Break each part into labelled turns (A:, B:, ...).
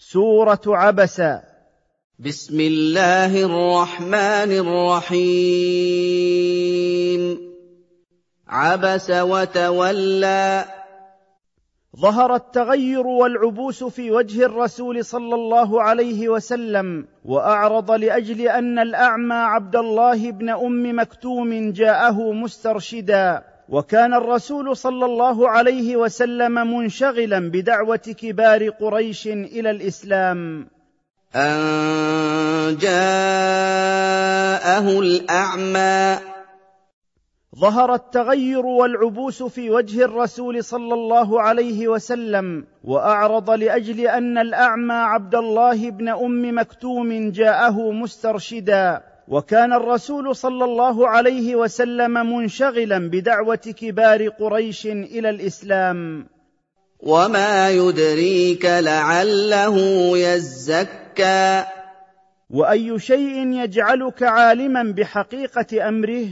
A: سورة عبس
B: بسم الله الرحمن الرحيم. عبس وتولى.
A: ظهر التغير والعبوس في وجه الرسول صلى الله عليه وسلم وأعرض لأجل أن الأعمى عبد الله بن أم مكتوم جاءه مسترشدا. وكان الرسول صلى الله عليه وسلم منشغلا بدعوة كبار قريش إلى الإسلام.
B: أن جاءه الأعمى.
A: ظهر التغير والعبوس في وجه الرسول صلى الله عليه وسلم وأعرض لأجل أن الأعمى عبد الله بن أم مكتوم جاءه مسترشدا. وكان الرسول صلى الله عليه وسلم منشغلا بدعوة كبار قريش إلى الإسلام.
B: وما يدريك لعله يزكى.
A: وأي شيء يجعلك عالما بحقيقة أمره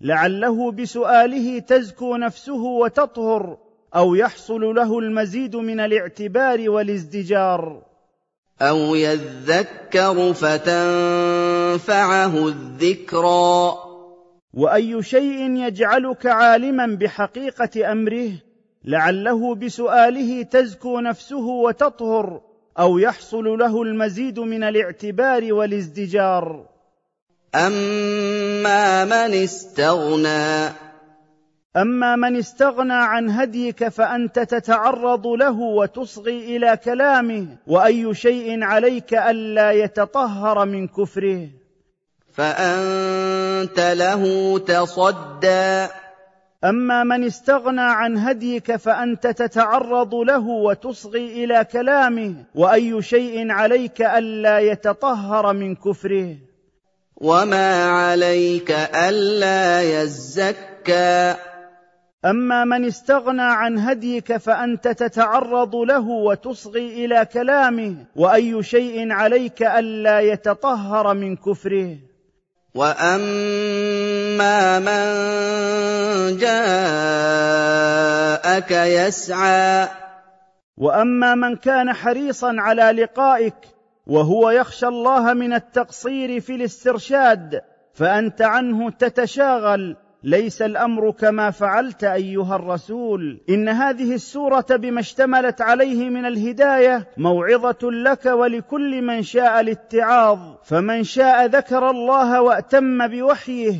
A: لعله بسؤاله تزكو نفسه وتطهر أو يحصل له المزيد من الاعتبار والازدجار.
B: أو يذكر فتنفعه الذكرى.
A: واي شيء يجعلك عالما بحقيقه امره لعله بسؤاله تزكو نفسه وتطهر أو يحصل له المزيد من الاعتبار والازدجار.
B: اما من استغنى
A: أما من استغنى عن هديك فأنت تتعرض له وتصغي إلى كلامه وأي شيء عليك ألا يتطهر من كفره.
B: فأنت له تصدى.
A: أما من استغنى عن هديك فأنت تتعرض له وتصغي إلى كلامه وأي شيء عليك ألا يتطهر من كفره.
B: وما عليك ألا يزكى.
A: أما من استغنى عن هديك فأنت تتعرض له وتصغي إلى كلامه وأي شيء عليك ألا يتطهر من كفره.
B: وأما من جاءك يسعى.
A: وأما من كان حريصا على لقائك وهو يخشى الله من التقصير في الاسترشاد فأنت عنه تتشاغل. ليس الأمر كما فعلت أيها الرسول. إن هذه السورة بما اشتملت عليه من الهداية موعظة لك ولكل من شاء الاتعاظ. فمن شاء ذكر الله وأتم بوحيه.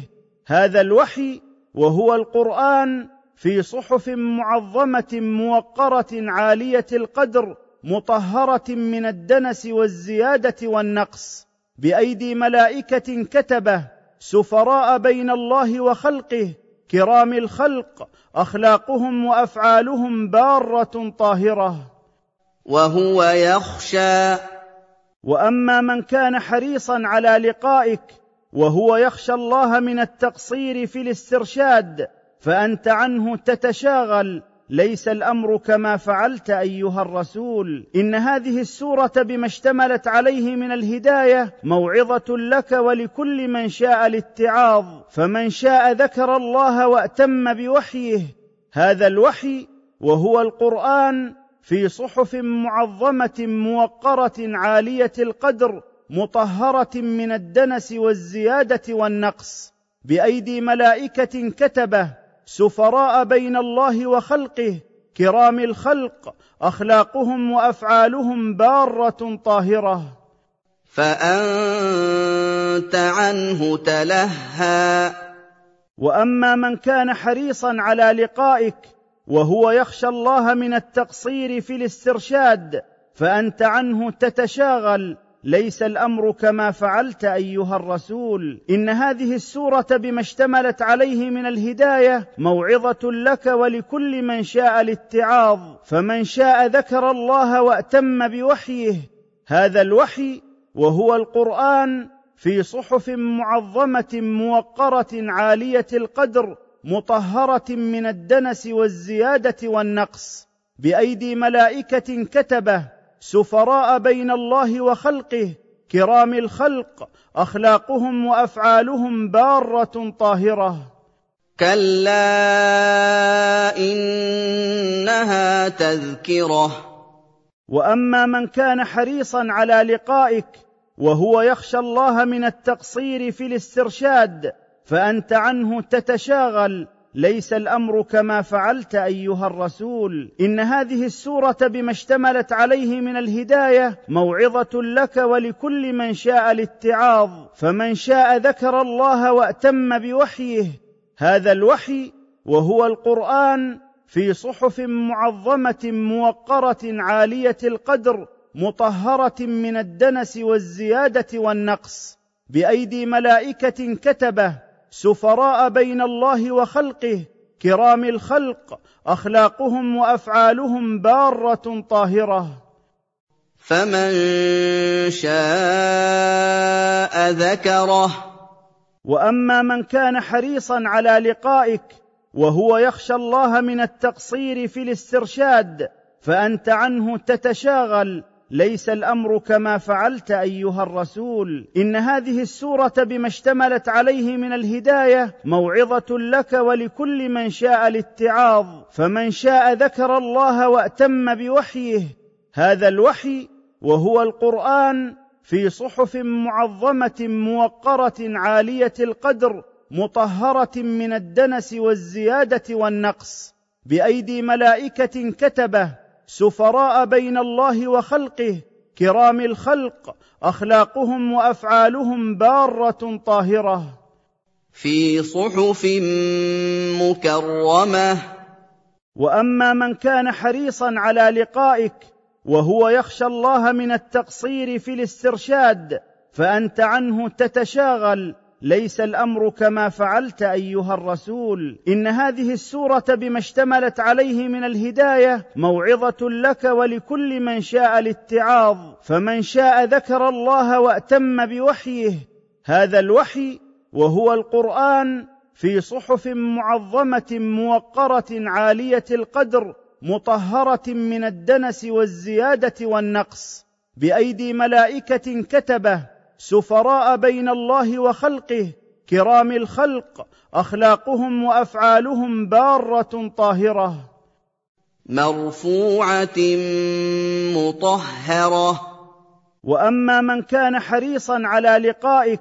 A: هذا الوحي وهو القرآن في صحف معظمة موقرة عالية القدر مطهرة من الدنس والزيادة والنقص. بأيدي ملائكة كتبه سفراء بين الله وخلقه كرام الخلق أخلاقهم وأفعالهم بارة طاهرة.
B: وهو يخشى.
A: وأما من كان حريصا على لقائك وهو يخشى الله من التقصير في الاسترشاد فأنت عنه تتشاغل. ليس الأمر كما فعلت أيها الرسول. إن هذه السورة بما اشتملت عليه من الهداية موعظة لك ولكل من شاء الاتعاظ. فمن شاء ذكر الله وأتم بوحيه. هذا الوحي وهو القرآن في صحف معظمة موقرة عالية القدر مطهرة من الدنس والزيادة والنقص. بأيدي ملائكة كتبه سفراء بين الله وخلقه كرام الخلق أخلاقهم وأفعالهم بارة طاهرة.
B: فأنت عنه تلهى.
A: وأما من كان حريصا على لقائك وهو يخشى الله من التقصير في الاسترشاد فأنت عنه تتشاغل. ليس الأمر كما فعلت أيها الرسول. إن هذه السورة بما اشتملت عليه من الهداية موعظة لك ولكل من شاء الاتعاظ. فمن شاء ذكر الله وأتم بوحيه. هذا الوحي وهو القرآن في صحف معظمة موقرة عالية القدر مطهرة من الدنس والزيادة والنقص. بأيدي ملائكة كتبه سفراء بين الله وخلقه كرام الخلق أخلاقهم وأفعالهم بارة طاهرة.
B: كلا إنها تذكرة.
A: وأما من كان حريصا على لقائك وهو يخشى الله من التقصير في الاسترشاد فأنت عنه تتشاغل. ليس الأمر كما فعلت أيها الرسول. إن هذه السورة بما اشتملت عليه من الهداية موعظة لك ولكل من شاء الاتعاظ. فمن شاء ذكر الله وأتم بوحيه. هذا الوحي وهو القرآن في صحف معظمة موقرة عالية القدر مطهرة من الدنس والزيادة والنقص. بأيدي ملائكة كتبه سفراء بين الله وخلقه كرام الخلق أخلاقهم وأفعالهم بارة طاهرة.
B: فمن شاء ذكره.
A: وأما من كان حريصا على لقائك وهو يخشى الله من التقصير في الاسترشاد فأنت عنه تتشاغل. ليس الأمر كما فعلت أيها الرسول. إن هذه السورة بما اشتملت عليه من الهداية موعظة لك ولكل من شاء الاتعاظ. فمن شاء ذكر الله وأتم بوحيه. هذا الوحي وهو القرآن في صحف معظمة موقرة عالية القدر مطهرة من الدنس والزيادة والنقص. بأيدي ملائكة كتبه سفراء بين الله وخلقه كرام الخلق أخلاقهم وأفعالهم بارة طاهرة.
B: في صحف مكرمة.
A: وأما من كان حريصا على لقائك وهو يخشى الله من التقصير في الاسترشاد فأنت عنه تتشاغل. ليس الأمر كما فعلت أيها الرسول. إن هذه السورة بما اشتملت عليه من الهداية موعظة لك ولكل من شاء الاتعاظ. فمن شاء ذكر الله وأتم بوحيه. هذا الوحي وهو القرآن في صحف معظمة موقرة عالية القدر مطهرة من الدنس والزيادة والنقص. بأيدي ملائكة كتبه سفراء بين الله وخلقه كرام الخلق أخلاقهم وأفعالهم بارة طاهرة.
B: مرفوعة مطهرة.
A: وأما من كان حريصا على لقائك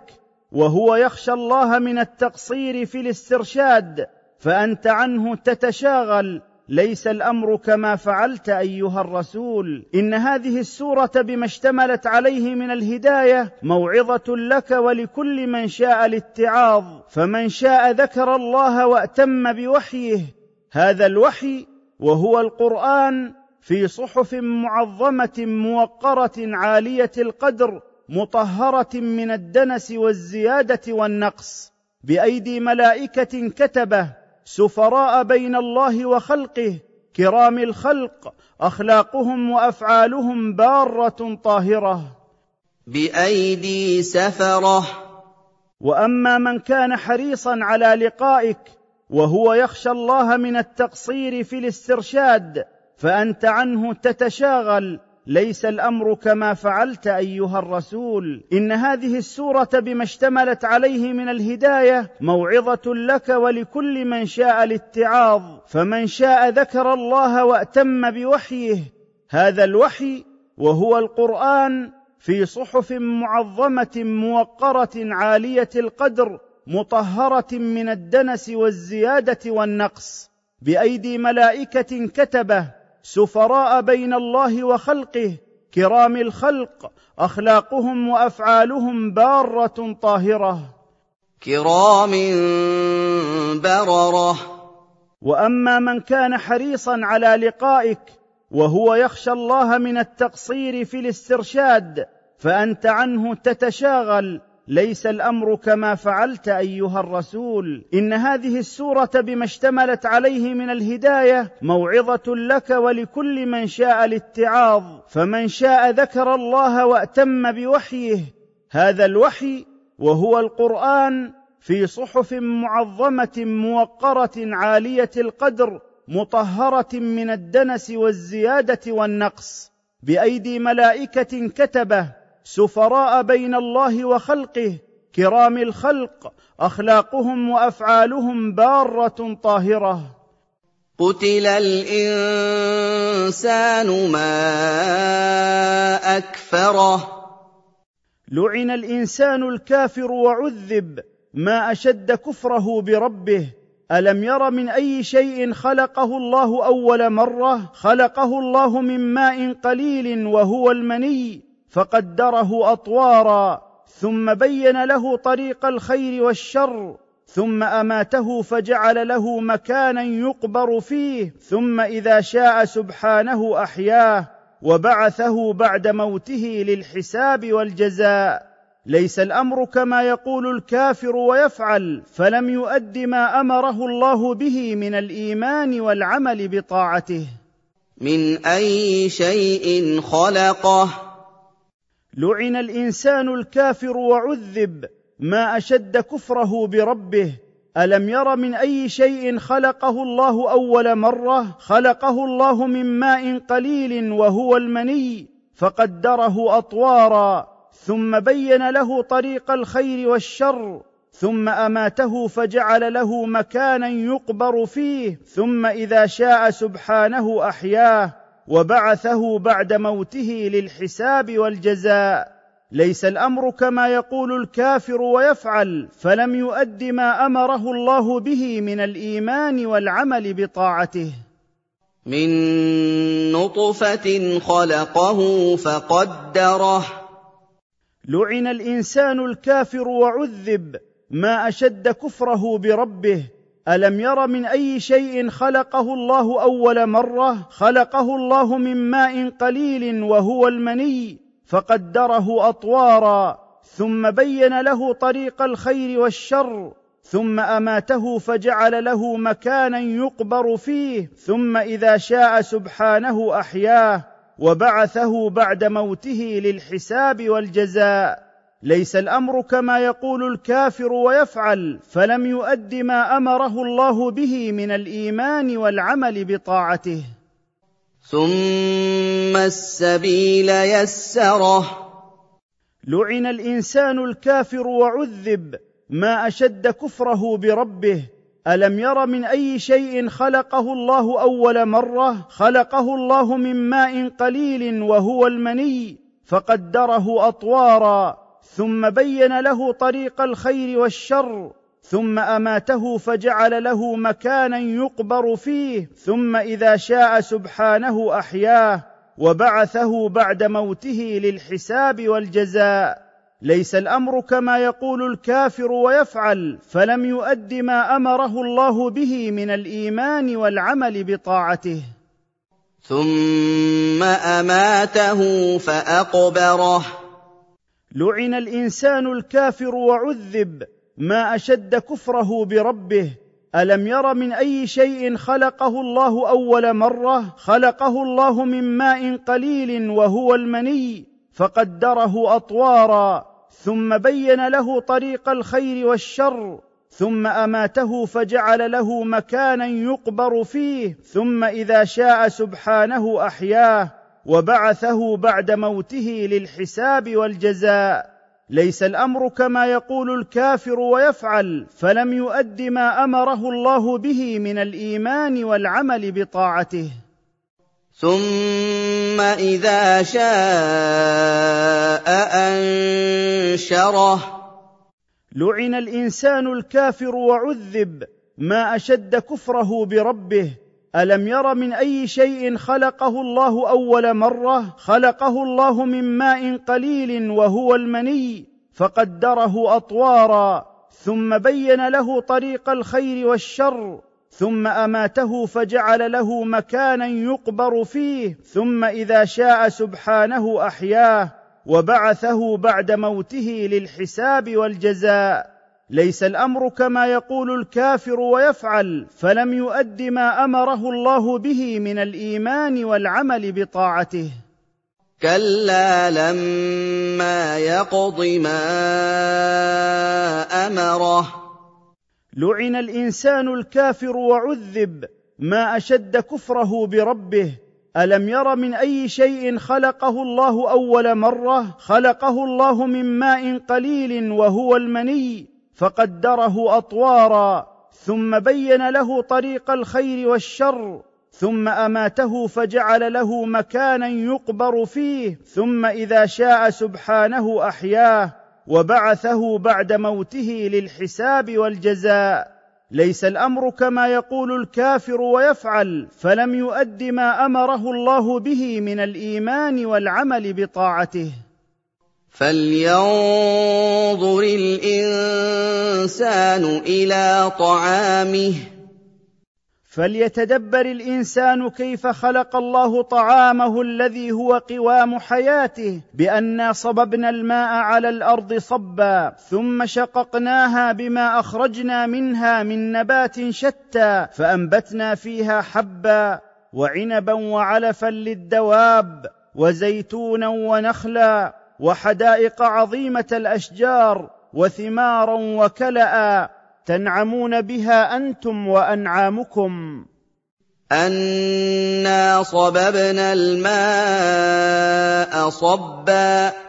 A: وهو يخشى الله من التقصير في الاسترشاد فأنت عنه تتشاغل. ليس الأمر كما فعلت أيها الرسول. إن هذه السورة بما اشتملت عليه من الهداية موعظة لك ولكل من شاء الاتعاظ. فمن شاء ذكر الله وأتم بوحيه. هذا الوحي وهو القرآن في صحف معظمة موقرة عالية القدر مطهرة من الدنس والزيادة والنقص. بأيدي ملائكة كتبه سفراء بين الله وخلقه كرام الخلق أخلاقهم وأفعالهم بارة طاهرة.
B: بأيدي سفرة.
A: وأما من كان حريصا على لقائك وهو يخشى الله من التقصير في الاسترشاد فأنت عنه تتشاغل. ليس الأمر كما فعلت أيها الرسول. إن هذه السورة بما اشتملت عليه من الهداية موعظة لك ولكل من شاء الاتعاظ. فمن شاء ذكر الله وأتم بوحيه. هذا الوحي وهو القرآن في صحف معظمة موقرة عالية القدر مطهرة من الدنس والزيادة والنقص. بأيدي ملائكة كتبه سفراء بين الله وخلقه كرام الخلق أخلاقهم وأفعالهم بارة طاهرة.
B: كرام بررة.
A: وأما من كان حريصا على لقائك وهو يخشى الله من التقصير في الاسترشاد فأنت عنه تتشاغل. ليس الأمر كما فعلت أيها الرسول. إن هذه السورة بما اشتملت عليه من الهداية موعظة لك ولكل من شاء الاتعاظ. فمن شاء ذكر الله وأتم بوحيه. هذا الوحي وهو القرآن في صحف معظمة موقرة عالية القدر مطهرة من الدنس والزيادة والنقص. بأيدي ملائكة كتبه سفراء بين الله وخلقه كرام الخلق أخلاقهم وأفعالهم بارة طاهرة.
B: قتل الإنسان ما أكفره.
A: لعن الإنسان الكافر وعذب ما أشد كفره بربه. ألم ير من أي شيء خلقه الله أول مرة؟ خلقه الله من ماء قليل وهو المني. فقدره أطوارا ثم بين له طريق الخير والشر ثم أماته فجعل له مكانا يقبر فيه ثم إذا شاء سبحانه أحياه وبعثه بعد موته للحساب والجزاء. ليس الأمر كما يقول الكافر ويفعل فلم يؤد ما أمره الله به من الإيمان والعمل بطاعته.
B: من أي شيء خلقه؟
A: لعن الإنسان الكافر وعذب ما أشد كفره بربه. ألم ير من أي شيء خلقه الله أول مرة؟ خلقه الله من ماء قليل وهو المني فقدره أطوارا ثم بين له طريق الخير والشر ثم أماته فجعل له مكانا يقبر فيه ثم إذا شاء سبحانه أحياه. وبعثه بعد موته للحساب والجزاء. ليس الأمر كما يقول الكافر ويفعل فلم يؤد ما أمره الله به من الإيمان والعمل بطاعته.
B: من نطفة خلقه فقدره.
A: لعن الإنسان الكافر وعذب ما أشد كفره بربه ألم ير من أي شيء خلقه الله أول مرة؟ خلقه الله من ماء قليل وهو المني فقدره أطوارا ثم بين له طريق الخير والشر ثم أماته فجعل له مكانا يقبر فيه ثم إذا شاء سبحانه أحياه وبعثه بعد موته للحساب والجزاء. ليس الأمر كما يقول الكافر ويفعل فلم يؤد ما أمره الله به من الإيمان والعمل بطاعته.
B: ثم السبيل يسره.
A: لعن الإنسان الكافر وعذب ما أشد كفره بربه. ألم ير من أي شيء خلقه الله أول مرة؟ خلقه الله من ماء قليل وهو المني فقدره أطوارا. ثم بين له طريق الخير والشر ثم أماته فجعل له مكانا يقبر فيه ثم إذا شاء سبحانه أحياه وبعثه بعد موته للحساب والجزاء. ليس الأمر كما يقول الكافر ويفعل فلم يؤد ما أمره الله به من الإيمان والعمل بطاعته.
B: ثم أماته فأقبره.
A: لعن الإنسان الكافر وعذب ما أشد كفره بربه. ألم ير من أي شيء خلقه الله أول مرة؟ خلقه الله من ماء قليل وهو المني فقدره أطوارا. ثم بين له طريق الخير والشر ثم أماته فجعل له مكانا يقبر فيه. ثم إذا شاء سبحانه أحياه. وبعثه بعد موته للحساب والجزاء. ليس الأمر كما يقول الكافر ويفعل فلم يؤد ما أمره الله به من الإيمان والعمل بطاعته.
B: ثم إذا شاء أنشره.
A: لعن الإنسان الكافر وعذب ما أشد كفره بربه ألم ير من أي شيء خلقه الله أول مرة؟ خلقه الله من ماء قليل وهو المني فقدره أطوارا ثم بين له طريق الخير والشر ثم أماته فجعل له مكانا يقبر فيه ثم إذا شاء سبحانه أحياه وبعثه بعد موته للحساب والجزاء. ليس الأمر كما يقول الكافر ويفعل فلم يؤد ما أمره الله به من الإيمان والعمل بطاعته.
B: كلا لما يقض ما أمره.
A: لعن الإنسان الكافر وعذب ما أشد كفره بربه. ألم ير من أي شيء خلقه الله أول مرة؟ خلقه الله من ماء قليل وهو المني. فقدره أطوارا ثم بين له طريق الخير والشر ثم أماته فجعل له مكانا يقبر فيه ثم إذا شاء سبحانه أحياه وبعثه بعد موته للحساب والجزاء. ليس الأمر كما يقول الكافر ويفعل فلم يؤد ما أمره الله به من الإيمان والعمل بطاعته.
B: فلينظر الانسان إلى طعامه.
A: فليتدبر الانسان كيف خلق الله طعامه الذي هو قوام حياته. بانا صببنا الماء على الأرض صبا ثم شققناها بما اخرجنا منها من نبات شتى فانبتنا فيها حبا وعنبا وعلفا للدواب وزيتونا ونخلا. وحدائق عظيمة الأشجار وثمارا وكلأ تنعمون بها أنتم وأنعامكم.
B: أنا صببنا الماء صبا.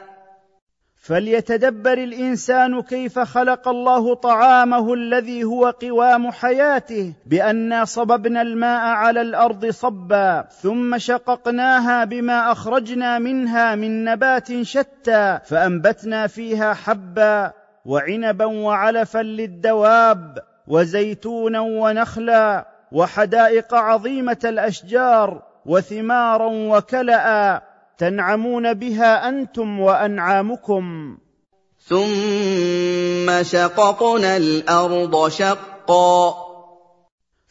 A: فليتدبر الإنسان كيف خلق الله طعامه الذي هو قوام حياته بانا صببنا الماء على الأرض صبا ثم شققناها بما أخرجنا منها من نبات شتى فأنبتنا فيها حبا وعنبا وعلفا للدواب وزيتونا ونخلا وحدائق عظيمة الأشجار وثمارا وكلأ تنعمون بها أنتم وأنعامكم.
B: ثم شققنا الأرض شقا.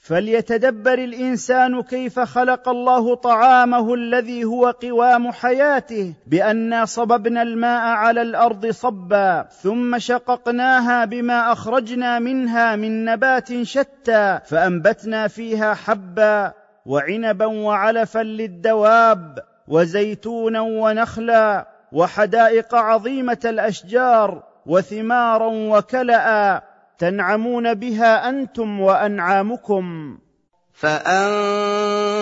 A: فليتدبر الإنسان كيف خلق الله طعامه الذي هو قوام حياته بانا صببنا الماء على الأرض صبا ثم شققناها بما أخرجنا منها من نبات شتى فأنبتنا فيها حبا وعنبا وعلفا للدواب. وزيتونا ونخلا وحدائق عظيمة الأشجار وثمارا وكلأ تنعمون بها أنتم وأنعامكم.
B: فأنبتنا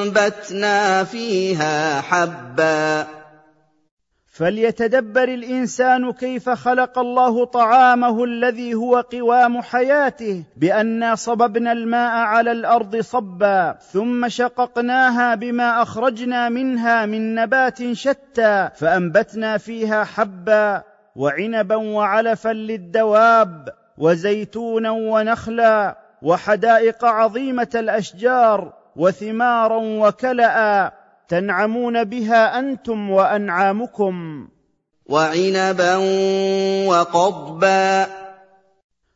B: فيها حبا
A: فليتدبر الإنسان كيف خلق الله طعامه الذي هو قوام حياته بانا صببنا الماء على الأرض صبا ثم شققناها بما أخرجنا منها من نبات شتى فأنبتنا فيها حبا وعنبا وعلفا للدواب وزيتونا ونخلا وحدائق عظيمة الأشجار وثمارا وكلأ تنعمون بها أنتم وأنعامكم.
B: وعنبا وقضبا.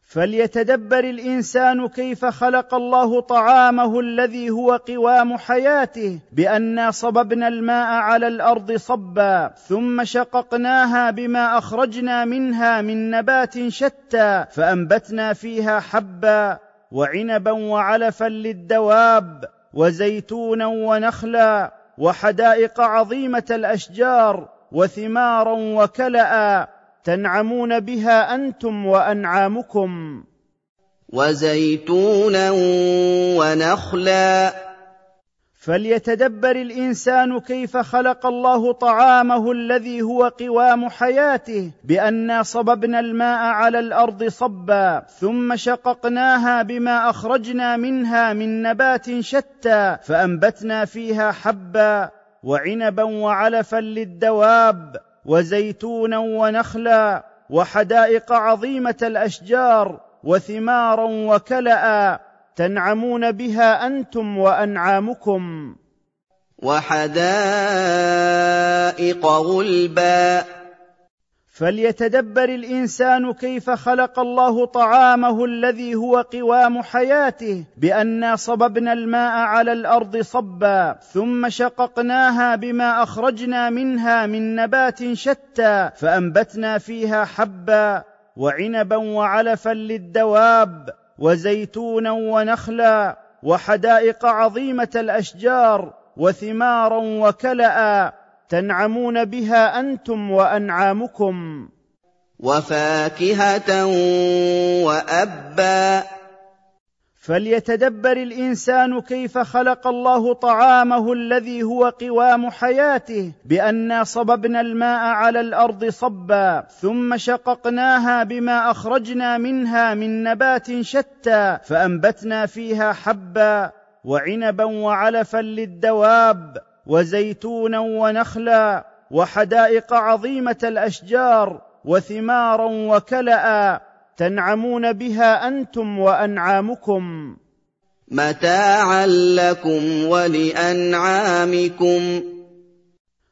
A: فليتدبر الإنسان كيف خلق الله طعامه الذي هو قوام حياته بانا صببنا الماء على الأرض صبا ثم شققناها بما أخرجنا منها من نبات شتى فأنبتنا فيها حبا وعنبا وعلفا للدواب وزيتونا ونخلا. وحدائق عظيمة الأشجار وثمارا وكلأ تنعمون بها أنتم وأنعامكم.
B: وزيتونا ونخلا
A: فليتدبر الإنسان كيف خلق الله طعامه الذي هو قوام حياته بانا صببنا الماء على الأرض صبا ثم شققناها بما أخرجنا منها من نبات شتى فأنبتنا فيها حبا وعنبا وعلفا للدواب وزيتونا ونخلا وحدائق عظيمة الأشجار وثمارا وكلأ تنعمون بها أنتم وأنعامكم.
B: وحدائق غلبا.
A: فليتدبر الإنسان كيف خلق الله طعامه الذي هو قوام حياته بانا صببنا الماء على الأرض صبا ثم شققناها بما أخرجنا منها من نبات شتى فأنبتنا فيها حبا وعنبا وعلفا للدواب. وزيتونا ونخلا وحدائق عظيمة الأشجار وثمارا وكلأ تنعمون بها أنتم وأنعامكم.
B: وفاكهة وأبا
A: فليتدبر الإنسان كيف خلق الله طعامه الذي هو قوام حياته بانا صببنا الماء على الأرض صبا ثم شققناها بما أخرجنا منها من نبات شتى فأنبتنا فيها حبا وعنبا وعلفا للدواب وزيتونا ونخلا وحدائق عظيمة الأشجار وثمارا وكلأ تنعمون بها أنتم وأنعامكم.
B: متاعا لكم ولأنعامكم.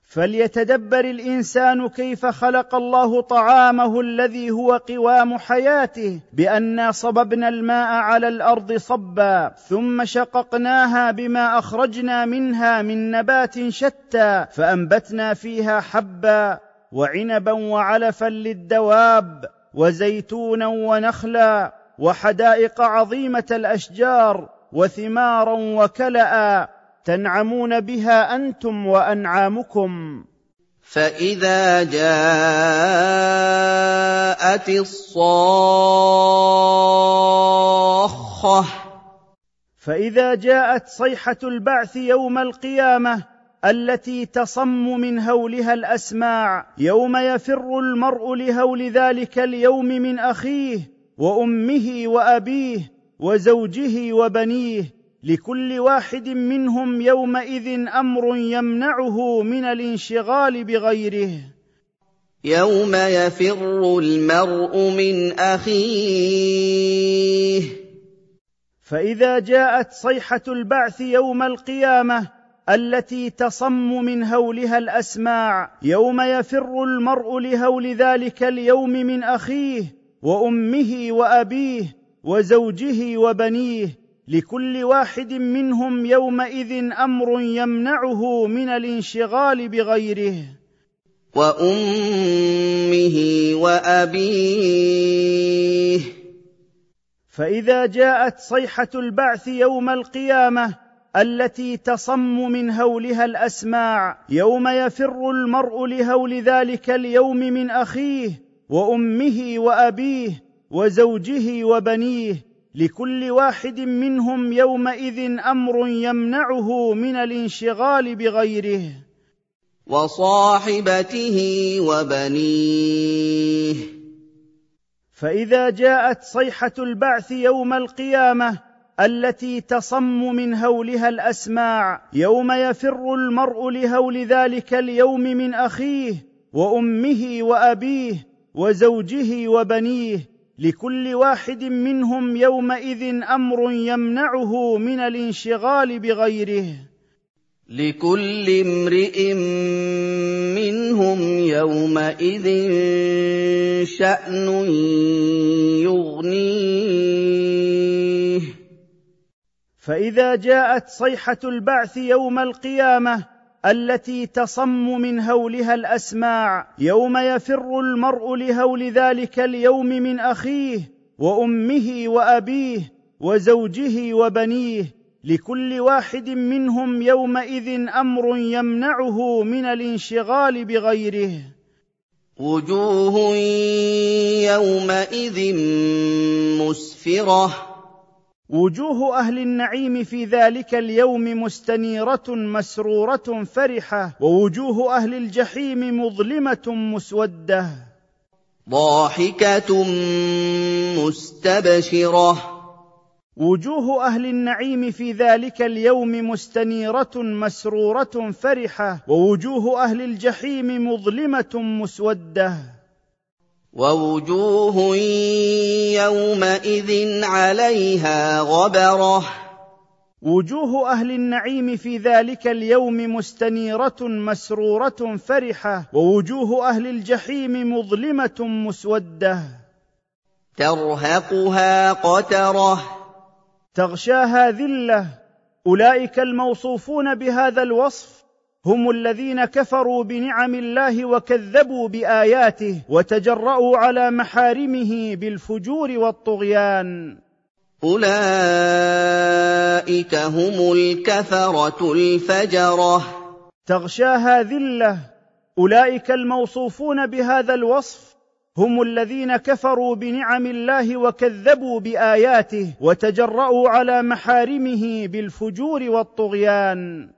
A: فليتدبر الإنسان كيف خلق الله طعامه الذي هو قوام حياته بانا صببنا الماء على الأرض صبا ثم شققناها بما أخرجنا منها من نبات شتى فأنبتنا فيها حبا وعنبا وعلفا للدواب. وزيتونا ونخلا وحدائق عظيمة الأشجار وثمارا وكلأ تنعمون بها أنتم وأنعامكم.
B: فإذا جاءت الصاخة
A: فإذا جاءت صيحة البعث يوم القيامة التي تصم من هولها الأسماع يوم يفر المرء لهول ذلك اليوم من أخيه وأمه وأبيه وزوجه وبنيه لكل واحد منهم يومئذ أمر يمنعه من الانشغال بغيره.
B: يوم يفر المرء من أخيه.
A: فإذا جاءت صيحة البعث يوم القيامة التي تصم من هولها الأسماع يوم يفر المرء لهول ذلك اليوم من أخيه وأمه وأبيه وزوجه وبنيه لكل واحد منهم يومئذ أمر يمنعه من الانشغال بغيره.
B: وأمه وأبيه.
A: فإذا جاءت صيحة البعث يوم القيامة التي تصم من هولها الأسماع يوم يفر المرء لهول ذلك اليوم من أخيه وأمه وأبيه وزوجه وبنيه لكل واحد منهم يومئذ أمر يمنعه من الانشغال بغيره.
B: وصاحبته وبنيه.
A: فإذا جاءت صيحة البعث يوم القيامة التي تصم من هولها الأسماع يوم يفر المرء لهول ذلك اليوم من أخيه وأمه وأبيه وزوجه وبنيه لكل واحد منهم يومئذ أمر يمنعه من الانشغال بغيره.
B: لكل امرئ منهم يومئذ شأن يغنيه
A: فإذا جاءت صيحة البعث يوم القيامة التي تصم من هولها الأسماع يوم يفر المرء لهول ذلك اليوم من أخيه وأمه وأبيه وزوجه وبنيه لكل واحد منهم يومئذ أمر يمنعه من الانشغال بغيره.
B: وجوه يومئذ مسفرة.
A: وجوه أهل النعيم في ذلك اليوم مستنيرة مسرورة فرحة ووجوه أهل الجحيم مظلمة مسودة.
B: ضاحكة مستبشرة.
A: وجوه أهل النعيم في ذلك اليوم مستنيرة مسرورة فرحة ووجوه أهل الجحيم مظلمة مسودة.
B: ووجوه يومئذ عليها غبرة.
A: وجوه أهل النعيم في ذلك اليوم مستنيرة مسرورة فرحة ووجوه أهل الجحيم مظلمة مسودة.
B: ترهقها قترة.
A: تغشاها ذلة. أولئك الموصوفون بهذا الوصف هم الذين كفروا بنعم الله وكذبوا بآياته وتجرأوا على محارمه بالفجور والطغيان.
B: أولئك هم الكفرة الفجرة.
A: تغشاها ذلة. أولئك الموصوفون بهذا الوصف هم الذين كفروا بنعم الله وكذبوا بآياته وتجرأوا على محارمه بالفجور والطغيان.